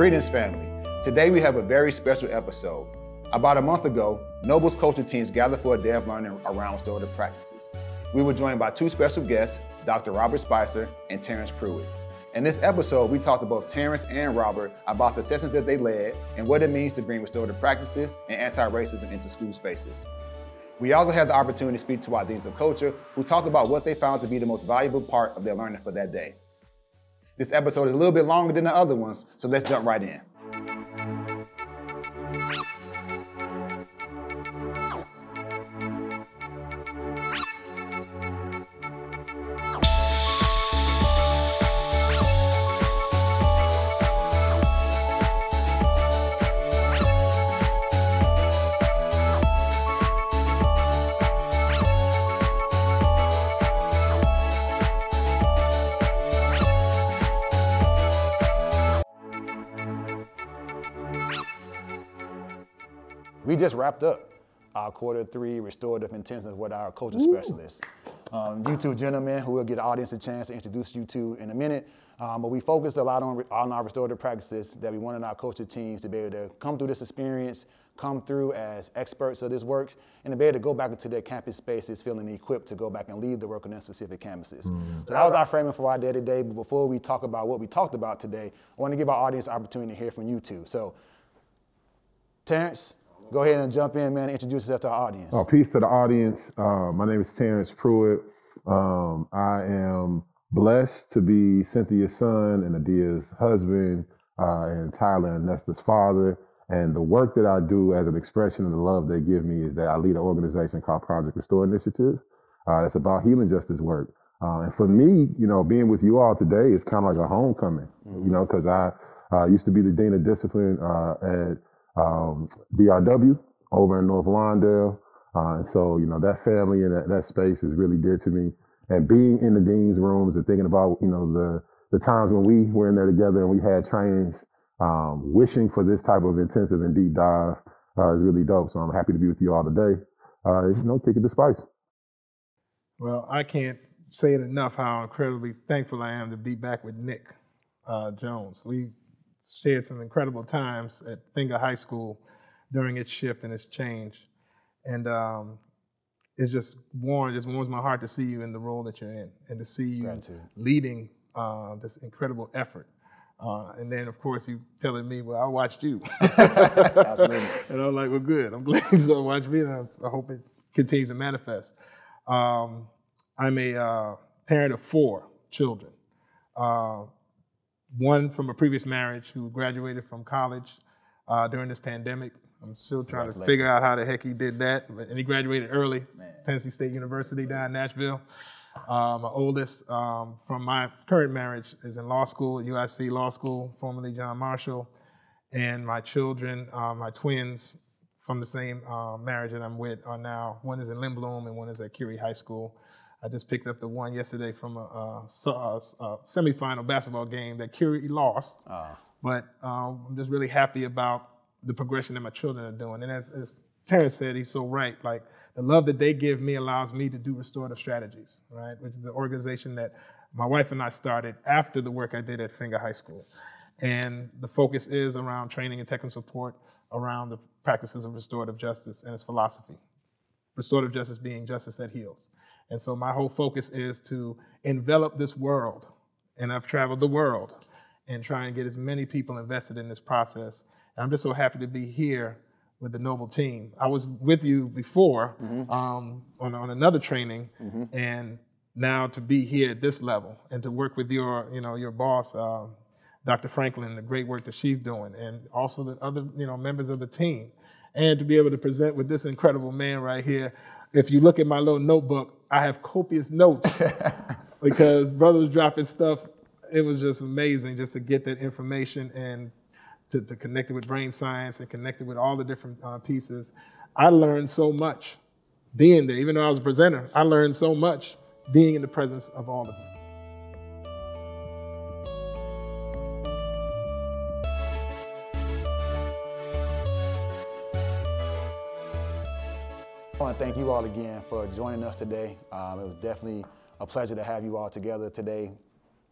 Greetings, family. Today we have a very special episode. About a month ago, Noble's coaching teams gathered for a day of learning around restorative practices. We were joined by two special guests, Dr. Robert Spicer and Terrence Pruitt. In this episode, we talked to both Terrence and Robert about the sessions that they led and what it means to bring restorative practices and anti-racism into school spaces. We also had the opportunity to speak to our deans of culture who talked about what they found to be the most valuable part of their learning for that day. This episode is a little bit longer than the other ones, so let's jump right in. Just wrapped up our quarter three restorative intensive with our coaching specialists. Um, you two gentlemen, who will get the audience a chance to introduce you to in a minute. Um, but we focused a lot on, on our restorative practices that we wanted our culture teams to be able to come through this experience, come through as experts of this work, and to be able to go back into their campus spaces feeling equipped to go back and lead the work on their specific campuses. So that was our framing for our day today. But before we talk about what we talked about today, I want to give our audience the opportunity to hear from you two. So, Terrence, go ahead and jump in, man, and introduce yourself to our audience. Oh, peace to the audience. Uh, my name is Terrence Pruitt. Um, I am blessed to be Cynthia's son and Adia's husband, uh, and Tyler and Nesta's father. And the work that I do as an expression of the love they give me is that I lead an organization called Project Restore Initiative. Uh, that's about healing justice work. Uh, and for me, you know, being with you all today is kind of like a homecoming, you know, because I uh, used to be the dean of discipline uh, at um, DRW over in North Lawndale. Uh, and so, you know, that family and that, that space is really dear to me. And being in the dean's rooms and thinking about, you know, the, the times when we were in there together and we had trainings, um, wishing for this type of intensive and deep dive uh, is really dope. So I'm happy to be with you all today. Uh, you know, kick it to spice. Well, I can't say it enough how incredibly thankful I am to be back with Nick uh, Jones. We shared some incredible times at Fenger High School during its shift and its change. And um, it's just warm, it just warms my heart to see you in the role that you're in and to see you Gratitude. leading uh, this incredible effort. Uh, and then, of course, you telling me, well, I watched you. Absolutely. and I'm like, well, good. I'm glad you so watch me, and I, I hope it continues to manifest. Um, I'm a uh, parent of four children. One from a previous marriage who graduated from college uh, during this pandemic. I'm still trying to figure out how the heck he did that, and he graduated early, Man. Tennessee State University down in Nashville. Uh, my oldest um, from my current marriage is in law school at UIC Law School, formerly John Marshall. And my children, uh, my twins from the same uh, marriage that I'm with, are now one is in Lindblom and one is at Curie High School. I just picked up the one yesterday from a, a, a, a semifinal basketball game that Curie lost. Uh, But um, I'm just really happy about the progression that my children are doing. And as, as Terrence said, he's so right. Like the love that they give me allows me to do restorative strategies, right? Which is the organization that my wife and I started after the work I did at Fenger High School. And the focus is around training and technical support around the practices of restorative justice and its philosophy. Restorative justice being justice that heals. And so my whole focus is to envelop this world. And I've traveled the world and try and get as many people invested in this process. And I'm just so happy to be here with the Noble team. I was with you before um, on, on another training, and now to be here at this level and to work with your, you know, your boss, uh, Dr. Franklin, the great work that she's doing, and also the other, you know, members of the team, and to be able to present with this incredible man right here. If you look at my little notebook, I have copious notes because brother was dropping stuff. It was just amazing just to get that information and to, to connect it with brain science and connect it with all the different uh, pieces. I learned so much being there, even though I was a presenter. I learned so much being in the presence of all of them. Want to thank you all again for joining us today. Um, it was definitely a pleasure to have you all together today.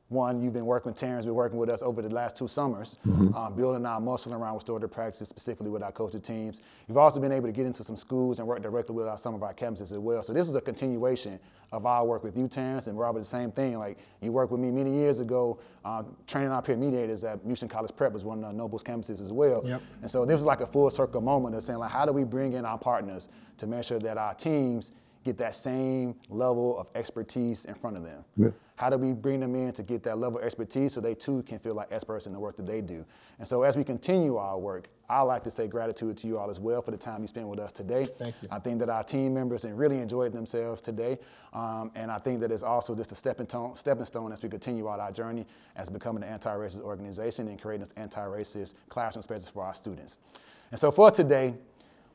One, you've been working with Terrence, been working with us over the last two summers, Mm-hmm. um, building our muscle around restorative practices, specifically with our coaching teams. You've also been able to get into some schools and work directly with our, some of our campuses as well. So this was a continuation of our work with you, Terrence, and Robert, the same thing. Like you worked with me many years ago, um, training our peer mediators at Houston College Prep was one of the Noble's campuses as well. Yep. And so this was like a full circle moment of saying like, how do we bring in our partners to make sure that our teams get that same level of expertise in front of them? Yeah. How do we bring them in to get that level of expertise so they too can feel like experts in the work that they do? And so as we continue our work, I like to say gratitude to you all as well for the time you spent with us today. Thank you. I think that our team members and really enjoyed themselves today. Um, and I think that it's also just a stepping stone, stepping stone as we continue out our journey as becoming an anti-racist organization and creating this anti-racist classroom spaces for our students. And so for today,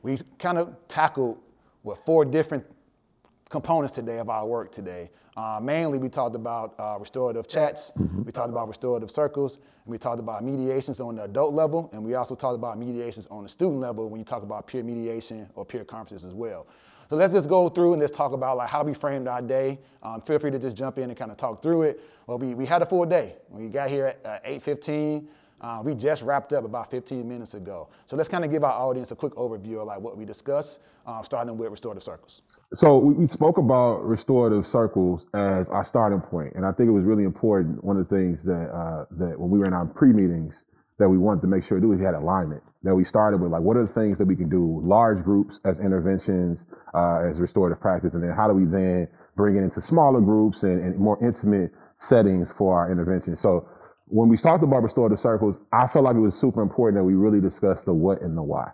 we kind of tackled what four different components today of our work today. Uh, mainly, we talked about uh, restorative chats, we talked about restorative circles, and we talked about mediations on the adult level, and we also talked about mediations on the student level when you talk about peer mediation or peer conferences as well. So let's just go through and let's talk about like how we framed our day. Um, feel free to just jump in and kind of talk through it. Well, we, we had a full day. We got here at uh, 8:15. Uh, we just wrapped up about 15 minutes ago. So let's kind of give our audience a quick overview of like what we discussed, um, starting with restorative circles. So we, we spoke about restorative circles as our starting point, and I think it was really important. One of the things that uh, that when we were in our pre-meetings that we wanted to make sure that we had alignment. That we started with like, what are the things that we can do? Large groups as interventions, uh, as restorative practice, and then how do we then bring it into smaller groups and, and more intimate settings for our intervention? So when we talked about restorative circles, I felt like it was super important that we really discussed the what and the why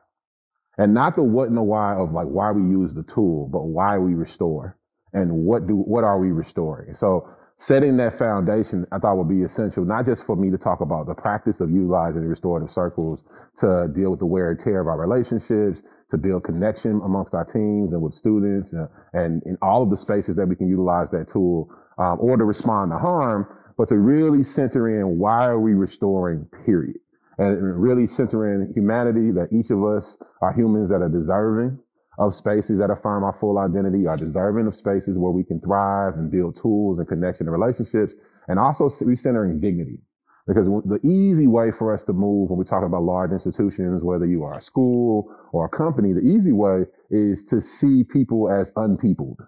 and not the what and the why of like why we use the tool, but why we restore and what do what are we restoring. So setting that foundation, I thought would be essential, not just for me to talk about the practice of utilizing restorative circles to deal with the wear and tear of our relationships, to build connection amongst our teams and with students, uh, and in all of the spaces that we can utilize that tool, um, or to respond to harm, but to really center in why are we restoring, period and really centering humanity that each of us are humans that are deserving of spaces that affirm our full identity, are deserving of spaces where we can thrive and build tools and connection and relationships, and also recentering dignity. Because the easy way for us to move when we're talking about large institutions, whether you are a school or a company, the easy way is to see people as unpeopled,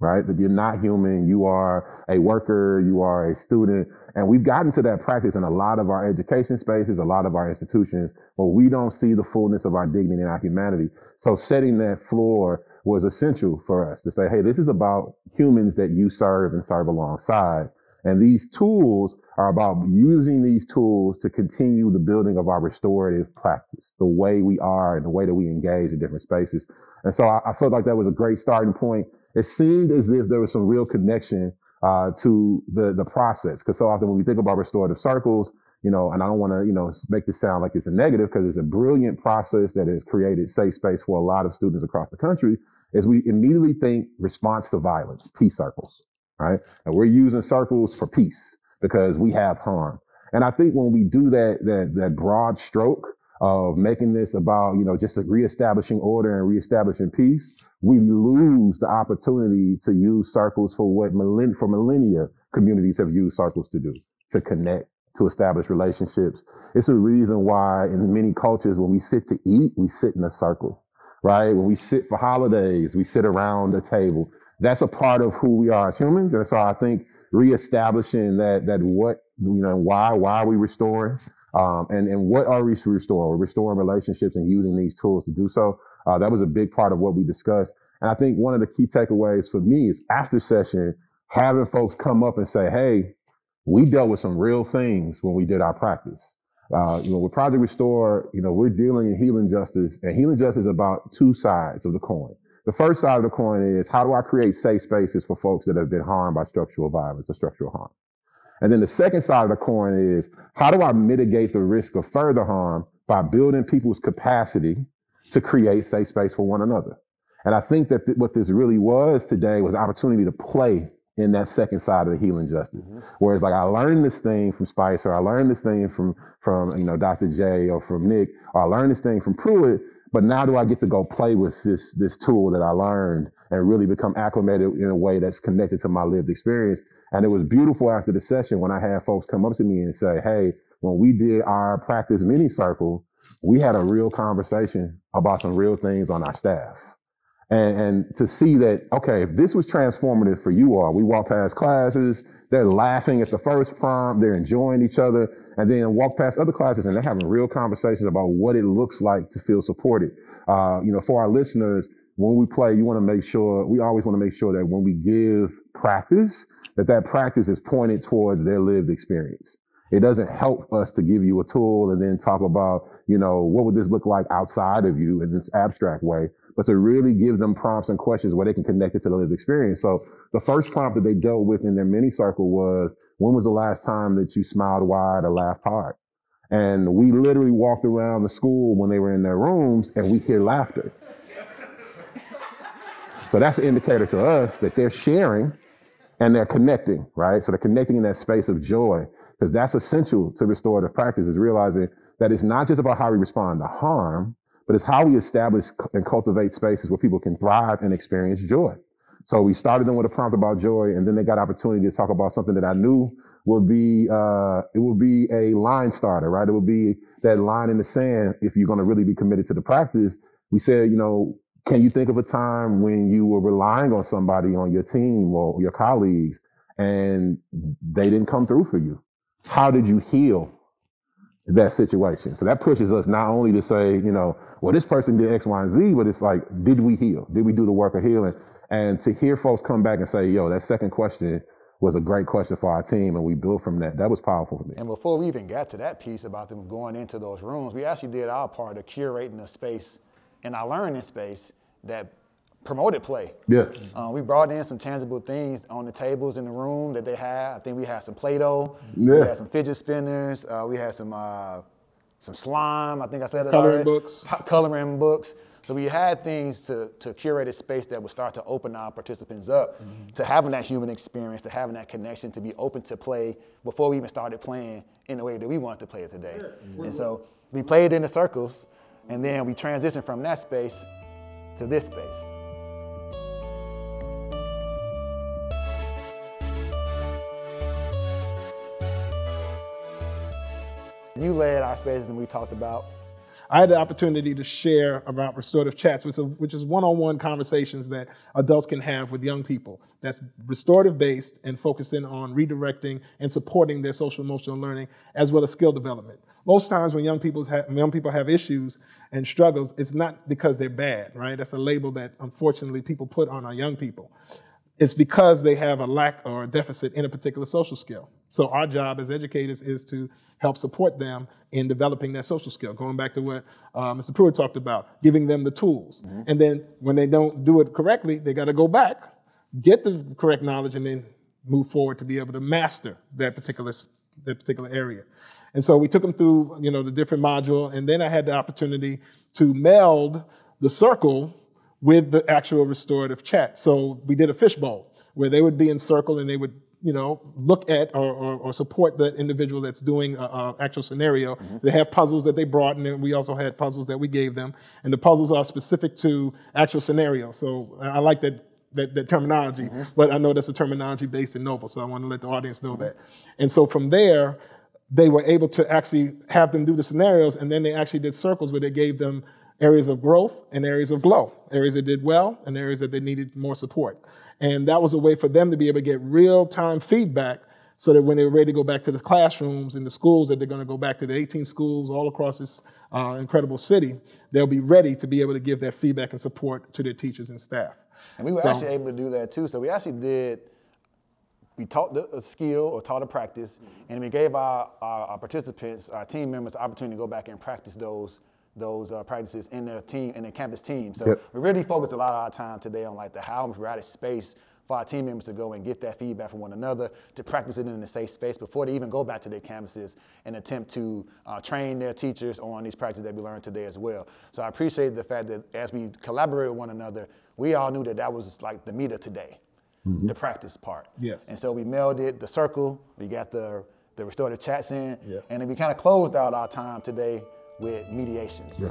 right? That you're not human, you are a worker, you are a student. And we've gotten to that practice in a lot of our education spaces, a lot of our institutions, where we don't see the fullness of our dignity and our humanity. So setting that floor was essential for us to say, hey, this is about humans that you serve and serve alongside. And these tools are about using these tools to continue the building of our restorative practice, the way we are and the way that we engage in different spaces. And so I, I felt like that was a great starting point. It seemed as if there was some real connection uh, to the the process. Because so often when we think about restorative circles, you know, and I don't want to, you know, make this sound like it's a negative because it's a brilliant process that has created safe space for a lot of students across the country. Is we immediately think response to violence, peace circles, right? And we're using circles for peace because we have harm. And I think when we do that that that broad stroke of making this about, you know, just reestablishing order and reestablishing peace, we lose the opportunity to use circles for what millenn- for millennia communities have used circles to do, to connect, to establish relationships. It's a reason why in many cultures, when we sit to eat, we sit in a circle, right? When we sit for holidays, we sit around the table. That's a part of who we are as humans. And so I think reestablishing that, that what, you know, why, why are we restoring? Um, and, and what are we restoring? We're restoring relationships and using these tools to do so. Uh, that was a big part of what we discussed. And I think one of the key takeaways for me is after session, having folks come up and say, hey, we dealt with some real things when we did our practice. Uh, you know, with Project Restore, you know, we're dealing in healing justice, and healing justice is about two sides of the coin. The first side of the coin is how do I create safe spaces for folks that have been harmed by structural violence or structural harm? And then the second side of the coin is how do I mitigate the risk of further harm by building people's capacity to create safe space for one another? And I think that th- what this really was today was an opportunity to play in that second side of the healing justice. Mm-hmm. Whereas like I learned this thing from Spicer, I learned this thing from from you know Dr. J or from Nick, or I learned this thing from Pruitt, but now do I get to go play with this this tool that I learned and really become acclimated in a way that's connected to my lived experience? And it was beautiful after the session when I had folks come up to me and say, Hey, when we did our practice mini circle, we had a real conversation about some real things on our staff. And, and to see that, okay, if this was transformative for you all, we walk past classes, they're laughing at the first prompt, they're enjoying each other, and then walk past other classes and they're having real conversations about what it looks like to feel supported. Uh, you know, for our listeners, when we play, you want to make sure, we always want to make sure that when we give practice, that that practice is pointed towards their lived experience. It doesn't help us to give you a tool and then talk about, you know, what would this look like outside of you in this abstract way, but to really give them prompts and questions where they can connect it to the lived experience. So the first prompt that they dealt with in their mini circle was, when was the last time that you smiled wide or laughed hard? And we literally walked around the school when they were in their rooms and we hear laughter. so that's an indicator to us that they're sharing and they're connecting, right? So they're connecting in that space of joy because that's essential to restorative practice is realizing that it's not just about how we respond to harm, but it's how we establish and cultivate spaces where people can thrive and experience joy. So we started them with a prompt about joy, and then they got opportunity to talk about something that I knew would be uh, it would be a line starter, right? It would be that line in the sand if you're going to really be committed to the practice. We said, you know, can you think of a time when you were relying on somebody on your team or your colleagues and they didn't come through for you? How did you heal that situation? So that pushes us not only to say, you know, well, this person did X, Y, and Z, but it's like, did we heal? Did we do the work of healing? And to hear folks come back and say, yo, that second question was a great question for our team, and we built from that. That was powerful for me. And before we even got to that piece about them going into those rooms, we actually did our part of curating a space in our learning space that promoted play. Yeah. Uh, we brought in some tangible things on the tables in the room that they had. I think we had some Play-Doh. Yeah. We had some fidget spinners. Uh, we had some uh, some slime. I think I said it Coloring already. books. Coloring books. So we had things to, to curate a space that would start to open our participants up mm-hmm. to having that human experience, to having that connection, to be open to play before we even started playing in the way that we wanted to play it today. Mm-hmm. And so we played in the circles, and then we transitioned from that space to this space. You led our spaces and we talked about I had the opportunity to share about restorative chats, which is, which is one-on-one conversations that adults can have with young people. That's restorative based and focusing on redirecting and supporting their social emotional learning as well as skill development. Most times when young young people have issues and struggles, it's not because they're bad, right? That's a label that unfortunately people put on our young people. It's because they have a lack or a deficit in a particular social skill. So our job as educators is to help support them in developing that social skill. Going back to what uh, Mr. Pruitt talked about, giving them the tools. And then when they don't do it correctly, they got to go back, get the correct knowledge, and then move forward to be able to master that particular that particular area. And so we took them through, you know, the different module, and then I had the opportunity to meld the circle with the actual restorative chat. So we did a fishbowl where they would be in circle and they would you know, look at or, or, or support the individual that's doing an actual scenario. Mm-hmm. They have puzzles that they brought, and then we also had puzzles that we gave them. And the puzzles are specific to actual scenario. So I like that that, that terminology, mm-hmm. but I know that's a terminology based in Noble, so I want to let the audience know that. And so from there, they were able to actually have them do the scenarios, and then they actually did circles where they gave them areas of growth and areas of glow, areas that did well and areas that they needed more support. And that was a way for them to be able to get real time feedback so that when they're ready to go back to the classrooms and the schools that they're going to go back to the 18 schools all across this uh, incredible city, they'll be ready to be able to give their feedback and support to their teachers and staff. And we were So- actually able to do that too. So we actually did, we taught the a skill or taught a practice, and we gave our, our, our participants, our team members, the opportunity to go back and practice those those uh, practices in their team, in their campus team. So Yep. we really focused a lot of our time today on like the how we provided space for our team members to go and get that feedback from one another, to practice it in a safe space before they even go back to their campuses and attempt to uh, train their teachers on these practices that we learned today as well. So I appreciate the fact that as we collaborate with one another, we all knew that that was like the meat of today, the practice part. Yes. And so we melded the circle, we got the, the restorative chats in, Yeah. and then we kind of closed out our time today with mediations.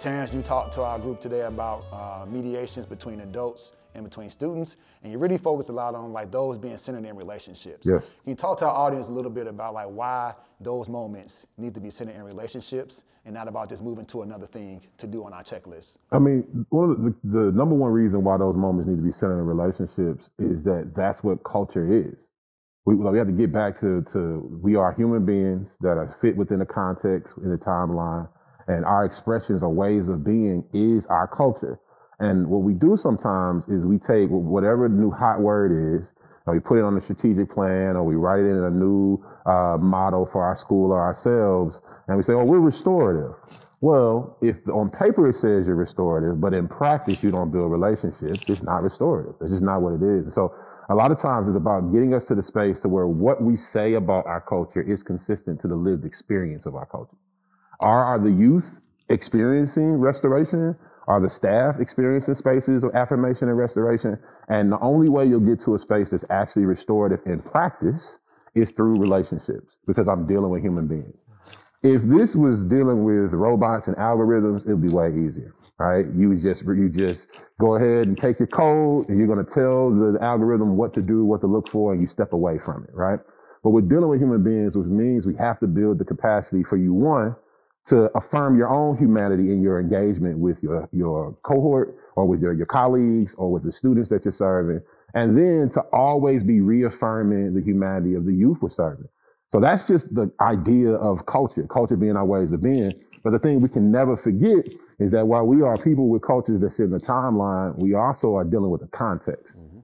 Terrence, you talked to our group today about uh, mediations between adults and between students, and you really focused a lot on like those being centered in relationships. Yes. Can you talk to our audience a little bit about like why those moments need to be centered in relationships and not about just moving to another thing to do on our checklist? I mean, one of the, the number one reason why those moments need to be centered in relationships is that that's what culture is. We, we have to get back to, to we are human beings that are fit within a context in a timeline, and our expressions or ways of being is our culture. And what we do sometimes is we take whatever the new hot word is, and we put it on a strategic plan, or we write it in a new uh, model for our school or ourselves, and we say, "Oh, we're restorative." Well, if on paper it says you're restorative, but in practice you don't build relationships, it's not restorative. It's just not what it is. So a lot of times it's about getting us to the space to where what we say about our culture is consistent to the lived experience of our culture. Are, are the youth experiencing restoration? Are the staff experiencing spaces of affirmation and restoration? And the only way you'll get to a space that's actually restorative in practice is through relationships because I'm dealing with human beings. If this was dealing with robots and algorithms, it would be way easier, right? You just you just go ahead and take your code and you're going to tell the algorithm what to do, what to look for, and you step away from it, right? But we're dealing with human beings, which means we have to build the capacity for you, one, to affirm your own humanity in your engagement with your, your cohort or with your, your colleagues or with the students that you're serving. And then to always be reaffirming the humanity of the youth we're serving. So that's just the idea of culture, culture being our ways of being. But the thing we can never forget is that while we are people with cultures that sit in the timeline, we also are dealing with the context. Mm-hmm.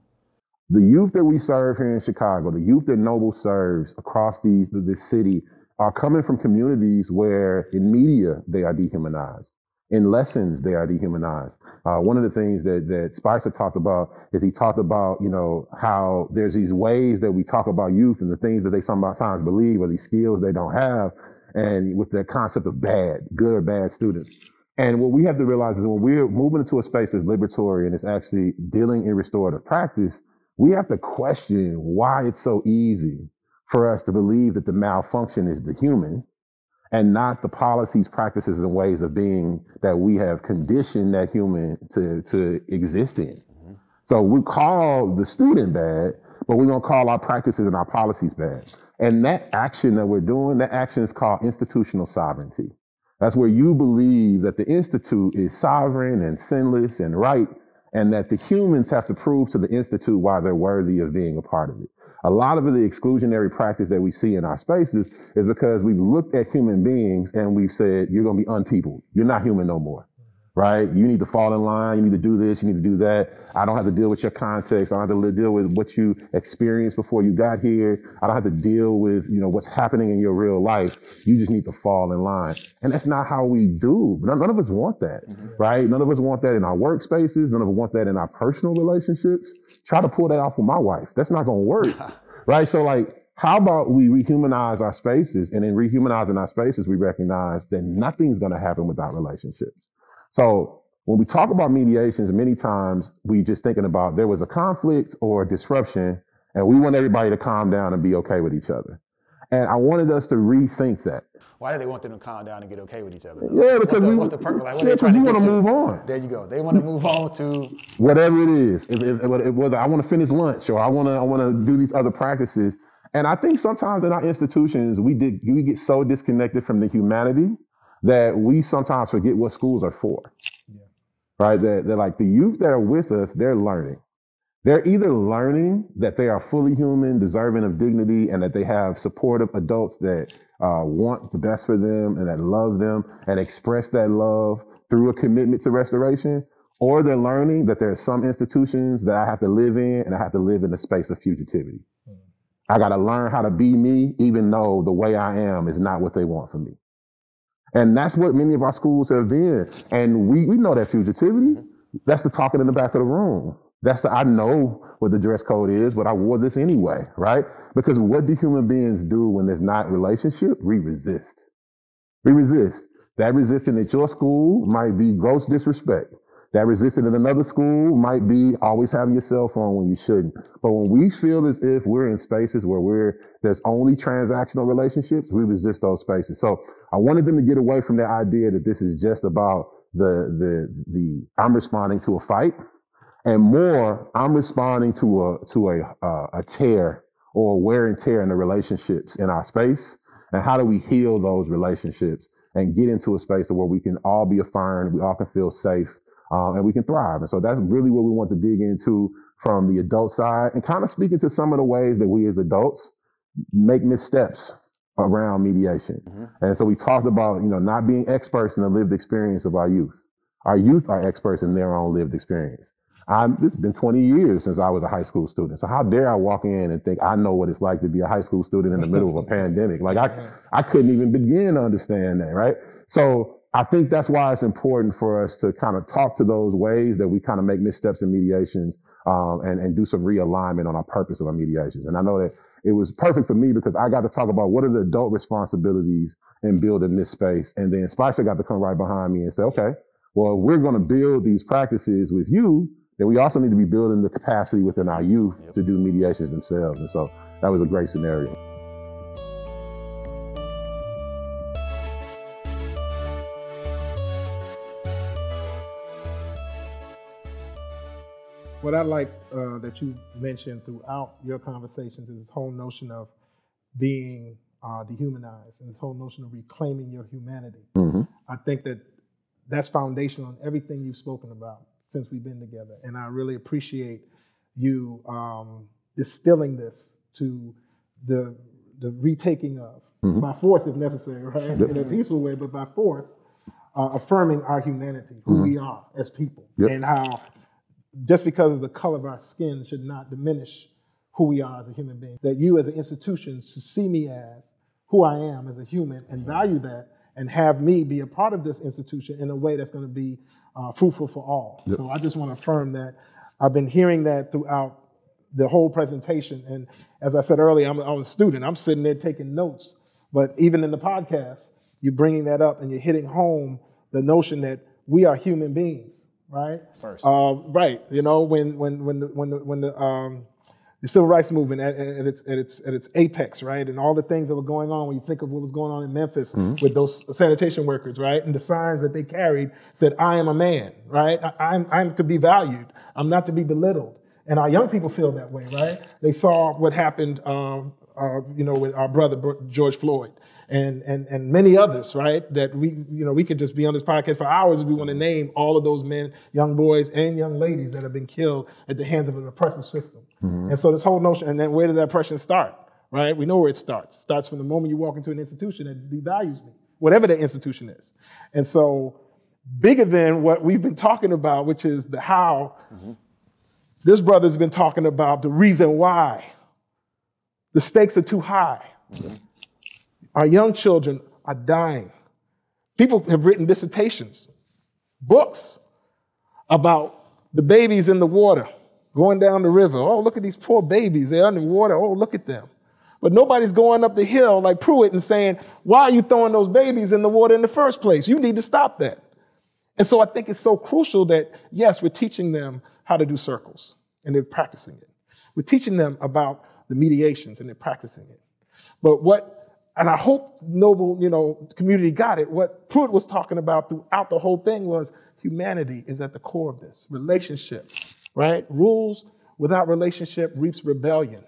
The youth that we serve here in Chicago, the youth that Noble serves across these, this city, are coming from communities where in media they are dehumanized. In lessons, they are dehumanized. Uh, one of the things that, that Spicer talked about is he talked about, you know, how there's these ways that we talk about youth and the things that they sometimes believe or these skills they don't have. And with the concept of bad, good or bad students. And what we have to realize is when we're moving into a space that's liberatory and it's actually dealing in restorative practice, we have to question why it's so easy for us to believe that the malfunction is the human and not the policies, practices, and ways of being that we have conditioned that human to, to exist in. Mm-hmm. So we call the student bad, but we don't call our practices and our policies bad. And that action that we're doing, that action is called institutional sovereignty. That's where you believe that the institute is sovereign and sinless and right, and that the humans have to prove to the institute why they're worthy of being a part of it. A lot of the exclusionary practice that we see in our spaces is because we've looked at human beings and we've said, you're going to be unpeopled. You're not human no more right? You need to fall in line. You need to do this. You need to do that. I don't have to deal with your context. I don't have to deal with what you experienced before you got here. I don't have to deal with, you know, what's happening in your real life. You just need to fall in line. And that's not how we do. None, none of us want that, mm-hmm. right? None of us want that in our workspaces. None of us want that in our personal relationships. Try to pull that off with my wife. That's not going to work, right? So like, how about we rehumanize our spaces and in rehumanizing our spaces, we recognize that nothing's going to happen without relationships. So when we talk about mediations, many times we just thinking about there was a conflict or a disruption, and we want everybody to calm down and be okay with each other. And I wanted us to rethink that. Why do they want them to calm down and get okay with each other? Though? Yeah, because what's the, we, what's the purpose? Like, what yeah, because we want to move on. There you go. They want to move on to whatever it is. If, if, if, whether I want to finish lunch or I want to, I want to do these other practices. And I think sometimes in our institutions we did we get so disconnected from the humanity that we sometimes forget what schools are for. Yeah. Right? That they're like the youth that are with us, they're learning. They're either learning that they are fully human, deserving of dignity, and that they have supportive adults that uh, want the best for them and that love them and express that love through a commitment to restoration, or they're learning that there are some institutions that I have to live in and I have to live in the space of fugitivity. Mm. I got to learn how to be me, even though the way I am is not what they want from me. And that's what many of our schools have been. And we, we know that fugitivity. That's the talking in the back of the room. That's the I know what the dress code is, but I wore this anyway, right? Because what do human beings do when there's not relationship? We resist. We resist. That resisting at your school might be gross disrespect. That resisting in another school might be always having your cell phone when you shouldn't. But when we feel as if we're in spaces where we're there's only transactional relationships, we resist those spaces. So I wanted them to get away from the idea that this is just about the the the I'm responding to a fight, and more I'm responding to a to a uh, a tear or wear and tear in the relationships in our space, and how do we heal those relationships and get into a space where we can all be affirmed, we all can feel safe, um, and we can thrive. And so that's really what we want to dig into from the adult side and kind of speaking to some of the ways that we as adults make missteps around mediation. Mm-hmm. And so we talked about, you know, not being experts in the lived experience of our youth. Our youth are experts in their own lived experience. I'm, it's been 20 years since I was a high school student. So how dare I walk in and think I know what it's like to be a high school student in the middle of a pandemic? Like I, I couldn't even begin to understand that, right? So I think that's why it's important for us to kind of talk to those ways that we kind of make missteps in mediations um, and, and do some realignment on our purpose of our mediations. And I know that it was perfect for me because I got to talk about what are the adult responsibilities in building this space. And then Spicer got to come right behind me and say, okay, well, we're going to build these practices with you, then we also need to be building the capacity within our youth yep. to do mediations themselves. And so that was a great scenario. What I like uh, that you mentioned throughout your conversations is this whole notion of being uh, dehumanized and this whole notion of reclaiming your humanity. Mm-hmm. I think that that's foundational in everything you've spoken about since we've been together. And I really appreciate you um, distilling this to the, the retaking of, mm-hmm. by force if necessary, right? Yep. In a peaceful way, but by force, uh, affirming our humanity, who mm-hmm. we are as people, yep. and how just because of the color of our skin should not diminish who we are as a human being. That you as an institution should see me as who I am as a human and value that and have me be a part of this institution in a way that's going to be uh, fruitful for all. Yep. So I just want to affirm that. I've been hearing that throughout the whole presentation. And as I said earlier, I'm, I'm a student. I'm sitting there taking notes. But even in the podcast, you're bringing that up and you're hitting home the notion that we are human beings right? First. Uh, right. You know, when when when the when the when the um, the civil rights movement at, at, its at its at its apex, right, and all the things that were going on. When you think of what was going on in Memphis mm-hmm. with those sanitation workers, right, and the signs that they carried said, "I am a man," right? I, I'm I'm to be valued. I'm not to be belittled. And our young people feel that way, right? They saw what happened, um, uh, you know, with our brother George Floyd, and and and many others, right? That we you know we could just be on this podcast for hours if we want to name all of those men, young boys, and young ladies that have been killed at the hands of an oppressive system. Mm-hmm. And so this whole notion, and then where does that oppression start? Right? We know where it starts. It starts from the moment you walk into an institution that devalues me, whatever the institution is. And so bigger than what we've been talking about, which is the how. Mm-hmm. This brother's been talking about the reason why. The stakes are too high. Mm-hmm. Our young children are dying. People have written dissertations, books about the babies in the water going down the river. Oh, look at these poor babies. They're underwater. Oh, look at them. But nobody's going up the hill like Pruitt and saying, Why are you throwing those babies in the water in the first place? You need to stop that. And so I think it's so crucial that, yes, we're teaching them how to do circles and they're practicing it. We're teaching them about the mediations and they're practicing it. But what and I hope noble, you know, community got it. What Pruitt was talking about throughout the whole thing was humanity is at the core of this. Relationship, right? Rules without relationship reaps rebellion.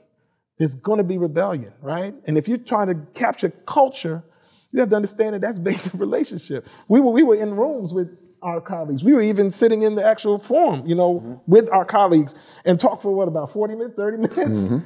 There's going to be rebellion, right? And if you're trying to capture culture, you have to understand that that's basic relationship. We were, we were in rooms with our colleagues. We were even sitting in the actual forum, you know, mm-hmm. with our colleagues and talk for what, about 40 minutes, 30 minutes? Mm-hmm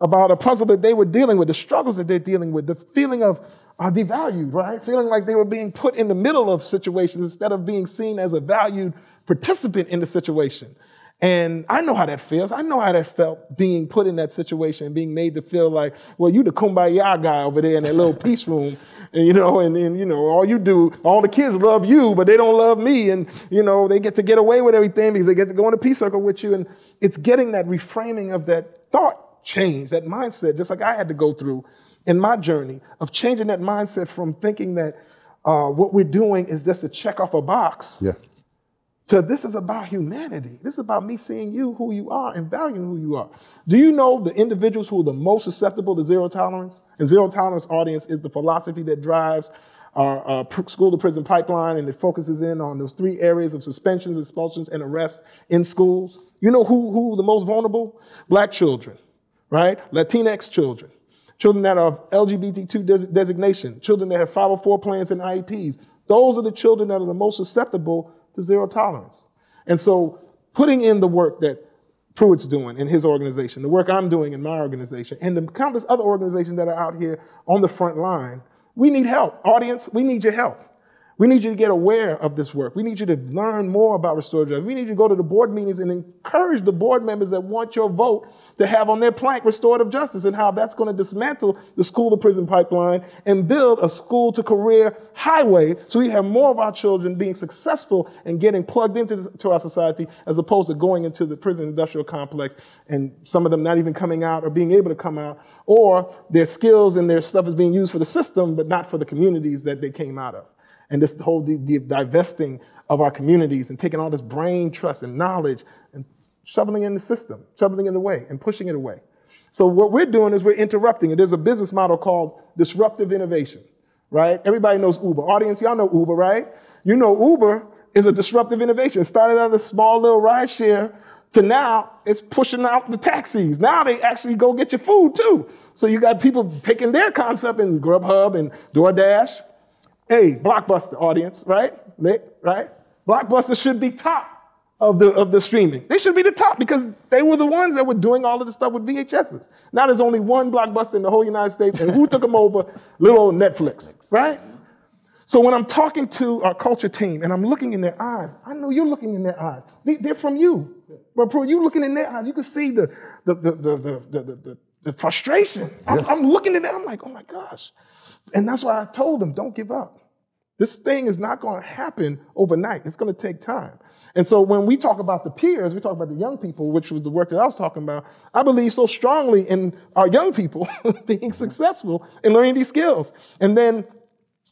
about a puzzle that they were dealing with, the struggles that they're dealing with, the feeling of uh, devalued, right? Feeling like they were being put in the middle of situations instead of being seen as a valued participant in the situation. And I know how that feels. I know how that felt being put in that situation and being made to feel like, well, you the kumbaya guy over there in that little peace room, and, you know, and, and, you know, all you do, all the kids love you, but they don't love me. And, you know, they get to get away with everything because they get to go in a peace circle with you. And it's getting that reframing of that thought change, that mindset, just like I had to go through in my journey of changing that mindset from thinking that uh, what we're doing is just to check off a box yeah. to this is about humanity. This is about me seeing you, who you are, and valuing who you are. Do you know the individuals who are the most susceptible to zero tolerance? And zero tolerance audience is the philosophy that drives our uh, school to prison pipeline, and it focuses in on those three areas of suspensions, expulsions, and arrests in schools. You know who, who the most vulnerable? Black children, right? Latinx children, children that are LGBTQ des- designation, children that have 504 plans and IEPs. Those are the children that are the most susceptible to zero tolerance. And so putting in the work that Pruitt's doing in his organization, the work I'm doing in my organization, and the countless other organizations that are out here on the front line, we need help. Audience, we need your help. We need you to get aware of this work. We need you to learn more about restorative justice. We need you to go to the board meetings and encourage the board members that want your vote to have on their plank restorative justice and how that's going to dismantle the school to prison pipeline and build a school to career highway so we have more of our children being successful and getting plugged into this, to our society as opposed to going into the prison industrial complex and some of them not even coming out or being able to come out or their skills and their stuff is being used for the system but not for the communities that they came out of and this whole the, the divesting of our communities and taking all this brain trust and knowledge and shoveling in the system, shoveling it away and pushing it away. So what we're doing is we're interrupting it. There's a business model called disruptive innovation, right? Everybody knows Uber. Audience, y'all know Uber, right? You know Uber is a disruptive innovation. It started out as a small little ride share to now it's pushing out the taxis. Now they actually go get your food too. So you got people taking their concept in Grubhub and DoorDash Hey, Blockbuster audience, right? Nick, right? Blockbuster should be top of the, of the streaming. They should be the top because they were the ones that were doing all of the stuff with VHSs. Now there's only one Blockbuster in the whole United States, and who took them over? Little old Netflix, right? So when I'm talking to our culture team and I'm looking in their eyes, I know you're looking in their eyes. They, are from you. But bro, you looking in their eyes, you can see the, the, the, the, the, the, the frustration. I'm, I'm looking at them, I'm like, oh my gosh. And that's why I told them, don't give up. This thing is not going to happen overnight. It's going to take time. And so when we talk about the peers, we talk about the young people, which was the work that I was talking about. I believe so strongly in our young people being mm-hmm. successful in learning these skills. And then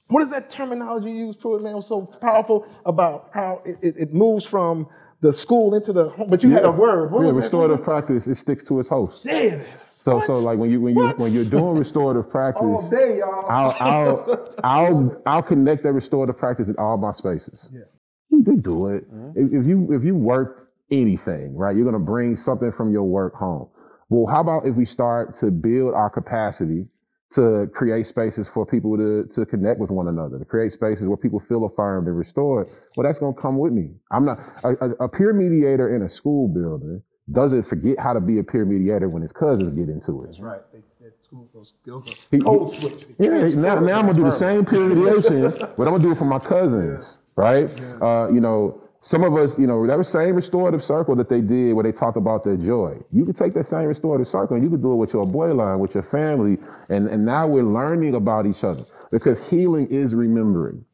what is that terminology you used, Pruitt, man? was so powerful about how it, it, it, moves from the school into the home. But you yeah. had a word. What yeah, restorative practice, it sticks to its host. There it is. So what? so like when you when you what? when you're doing restorative practice, all day, y'all. I'll I'll I'll I'll connect that restorative practice in all my spaces. Yeah. You can do it. Mm-hmm. If, if you if you worked anything, right, you're gonna bring something from your work home. Well, how about if we start to build our capacity to create spaces for people to, to connect with one another, to create spaces where people feel affirmed and restored. Well, that's going to come with me. I'm not a, a, peer mediator in a school building doesn't forget how to be a peer mediator when his cousins get into it. That's right. They, school, those skills are code switch. Yeah, now, now I'm gonna do the same peer mediation, but I'm gonna do it for my cousins, yeah. right? Yeah. Uh, you know, some of us, you know, that same restorative circle that they did where they talked about their joy. You could take that same restorative circle and you could do it with your boy line, with your family, and, and now we're learning about each other because healing is remembering.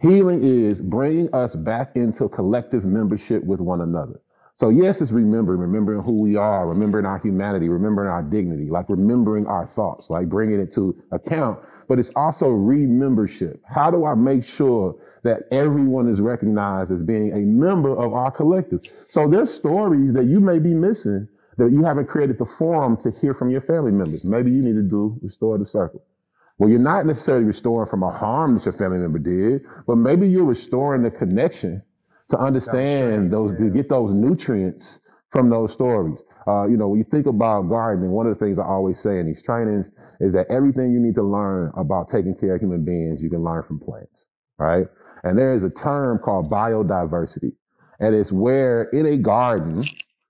Healing is bringing us back into collective membership with one another. So yes, it's remembering, remembering who we are, remembering our humanity, remembering our dignity, like remembering our thoughts, like bringing it to account. But it's also remembership. How do I make sure that everyone is recognized as being a member of our collective? So there's stories that you may be missing that you haven't created the forum to hear from your family members. Maybe you need to do restorative circle. Well, you're not necessarily restoring from a harm that your family member did, but maybe you're restoring the connection to understand those, yeah. to get those nutrients from those stories. Uh, you know, when you think about gardening, one of the things I always say in these trainings is that everything you need to learn about taking care of human beings, you can learn from plants, right? And there is a term called biodiversity. And it's where in a garden,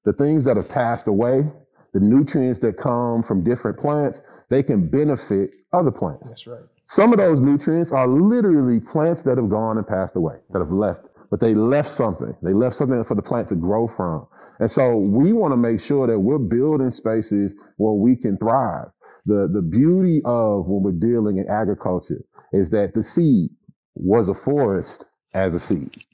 the things that have passed away, the nutrients that come from different plants, they can benefit other plants. That's right. Some of those nutrients are literally plants that have gone and passed away, that have left but they left something. They left something for the plant to grow from. And so we want to make sure that we're building spaces where we can thrive. The, the beauty of when we're dealing in agriculture is that the seed was a forest as a seed,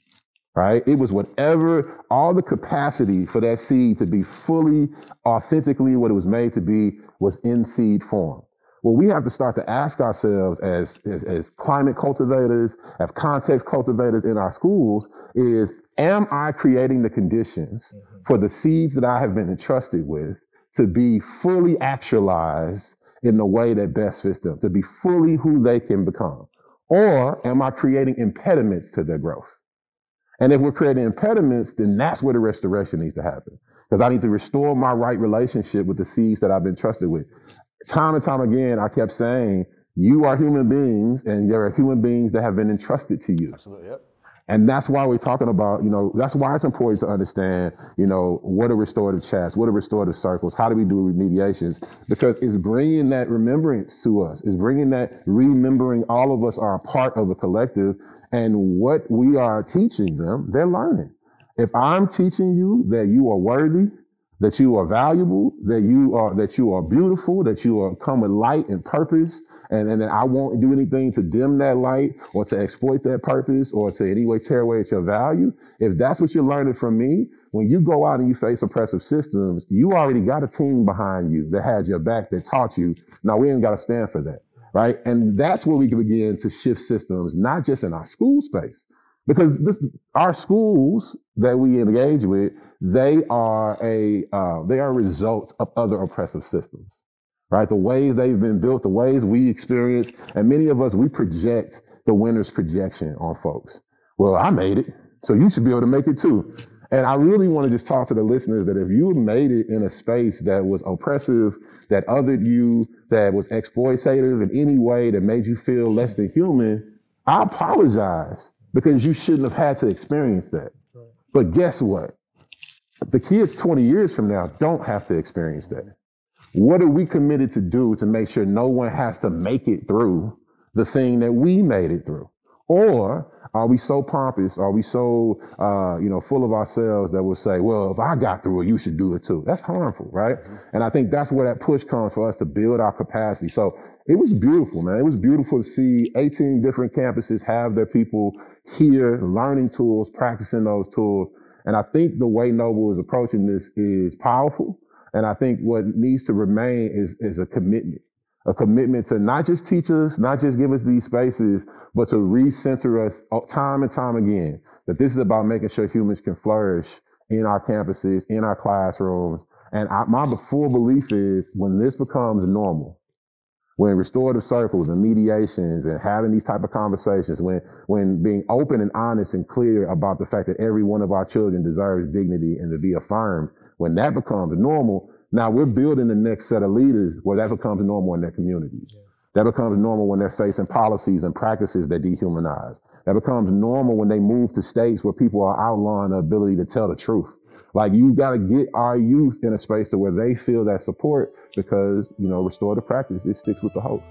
right? It was whatever, all the capacity for that seed to be fully, authentically what it was made to be was in seed form what we have to start to ask ourselves as, as, as climate cultivators, as context cultivators in our schools is, am I creating the conditions mm-hmm. for the seeds that I have been entrusted with to be fully actualized in the way that best fits them, to be fully who they can become? Or am I creating impediments to their growth? And if we're creating impediments, then that's where the restoration needs to happen. Because I need to restore my right relationship with the seeds that I've been trusted with. Time and time again, I kept saying, you are human beings, and there are human beings that have been entrusted to you. Absolutely. Yep. And that's why we're talking about, you know, that's why it's important to understand, you know, what are restorative chats, what are restorative circles, how do we do remediations? Because it's bringing that remembrance to us, it's bringing that remembering all of us are a part of a collective, and what we are teaching them, they're learning. If I'm teaching you that you are worthy, that you are valuable, that you are that you are beautiful, that you are come with light and purpose, and, and that I won't do anything to dim that light or to exploit that purpose or to any way tear away at your value. If that's what you're learning from me, when you go out and you face oppressive systems, you already got a team behind you that had your back that taught you. Now we ain't got to stand for that, right? And that's where we can begin to shift systems, not just in our school space, because this our schools that we engage with they are a uh, they are results of other oppressive systems right? The ways they've been built the ways we experience and many of us we project the winner's projection on folks. Well i made it so you should be able to make it too. And i really want to just talk to the listeners that if you made it in a space that was oppressive that othered you that was exploitative in any way that made you feel less than human i apologize because you shouldn't have had to experience that. But guess what the kids 20 years from now don't have to experience that. What are we committed to do to make sure no one has to make it through the thing that we made it through? Or are we so pompous? Are we so, uh, you know, full of ourselves that we'll say, well, if I got through it, you should do it too? That's harmful, right? And I think that's where that push comes for us to build our capacity. So it was beautiful, man. It was beautiful to see 18 different campuses have their people here learning tools, practicing those tools. And I think the way Noble is approaching this is powerful. And I think what needs to remain is, is a commitment, a commitment to not just teach us, not just give us these spaces, but to recenter us uh, time and time again that this is about making sure humans can flourish in our campuses, in our classrooms. And I, my full belief is when this becomes normal, when restorative circles and mediations and having these type of conversations, when when being open and honest and clear about the fact that every one of our children deserves dignity and to be affirmed, when that becomes normal, now we're building the next set of leaders where that becomes normal in their communities. Yes. That becomes normal when they're facing policies and practices that dehumanize. That becomes normal when they move to states where people are outlawing the ability to tell the truth. Like you got to get our youth in a space to where they feel that support because, you know, restorative practice, it sticks with the host.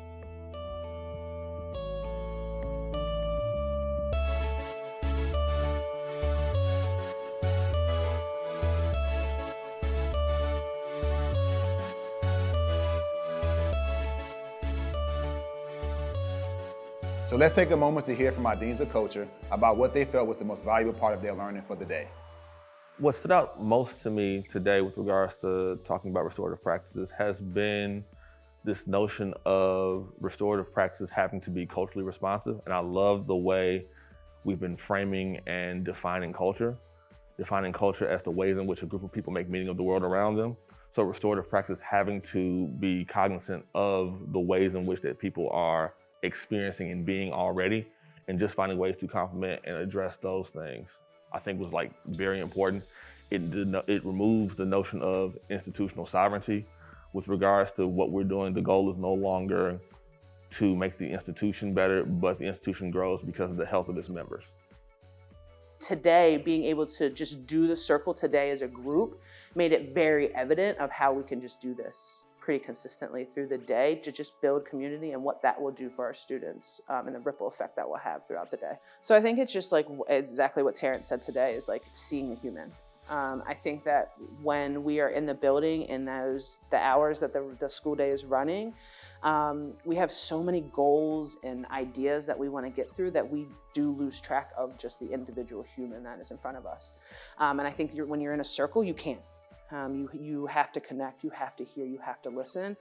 So let's take a moment to hear from our deans of culture about what they felt was the most valuable part of their learning for the day. What stood out most to me today with regards to talking about restorative practices has been this notion of restorative practices having to be culturally responsive. And I love the way we've been framing and defining culture, defining culture as the ways in which a group of people make meaning of the world around them. So restorative practice having to be cognizant of the ways in which that people are experiencing and being already and just finding ways to complement and address those things. I think was like very important. It it removes the notion of institutional sovereignty with regards to what we're doing. The goal is no longer to make the institution better, but the institution grows because of the health of its members. Today, being able to just do the circle today as a group made it very evident of how we can just do this pretty consistently through the day to just build community and what that will do for our students um, and the ripple effect that we'll have throughout the day. So I think it's just like exactly what Terrence said today is like seeing the human. Um, I think that when we are in the building in those the hours that the, the school day is running, um, we have so many goals and ideas that we want to get through that we do lose track of just the individual human that is in front of us. Um, and I think you're, when you're in a circle, you can't Um, you, you have to connect, you have to hear, you have to listen.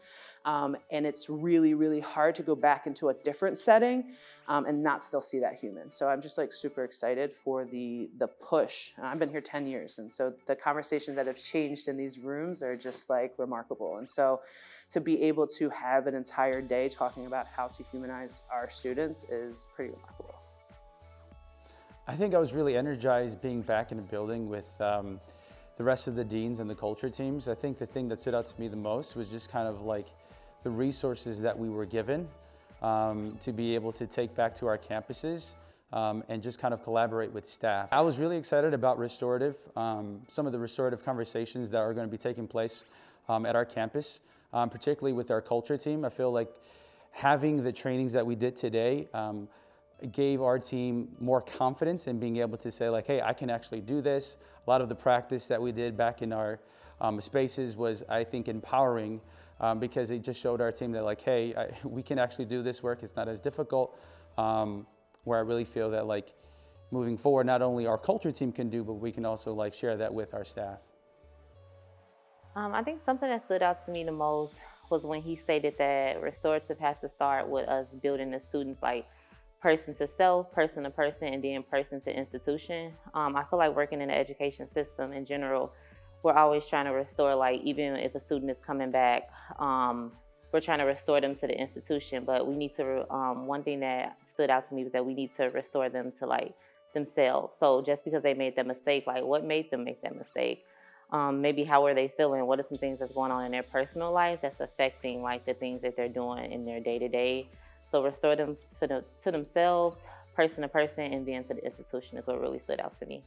Um, and it's really, really hard to go back into a different setting um, and not still see that human. So I'm just like super excited for the, the push. I've been here 10 years, and so the conversations that have changed in these rooms are just like remarkable. And so to be able to have an entire day talking about how to humanize our students is pretty remarkable. I think I was really energized being back in a building with um, the rest of the deans and the culture teams. I think the thing that stood out to me the most was just kind of like the resources that we were given um, to be able to take back to our campuses um, and just kind of collaborate with staff. I was really excited about restorative, um, some of the restorative conversations that are going to be taking place um, at our campus, um, particularly with our culture team. I feel like having the trainings that we did today um, gave our team more confidence in being able to say like, hey, I can actually do this. A lot of the practice that we did back in our um, spaces was, I think, empowering um, because it just showed our team that like, hey, I, we can actually do this work. It's not as difficult. Um, where I really feel that like moving forward, not only our culture team can do, but we can also like share that with our staff. Um, I think something that stood out to me the most was when he stated that restorative has to start with us building the students like person to self, person to person, and then person to institution. Um, I feel like working in the education system in general, we're always trying to restore, like, even if a student is coming back, um, we're trying to restore them to the institution. But we need to, um, one thing that stood out to me was that we need to restore them to, like, themselves. So just because they made that mistake, like, what made them make that mistake? Um, maybe how are they feeling? What are some things that's going on in their personal life that's affecting, like, the things that they're doing in their day to day? So restore them to, the, to themselves, person to person, and then to the institution is what really stood out to me.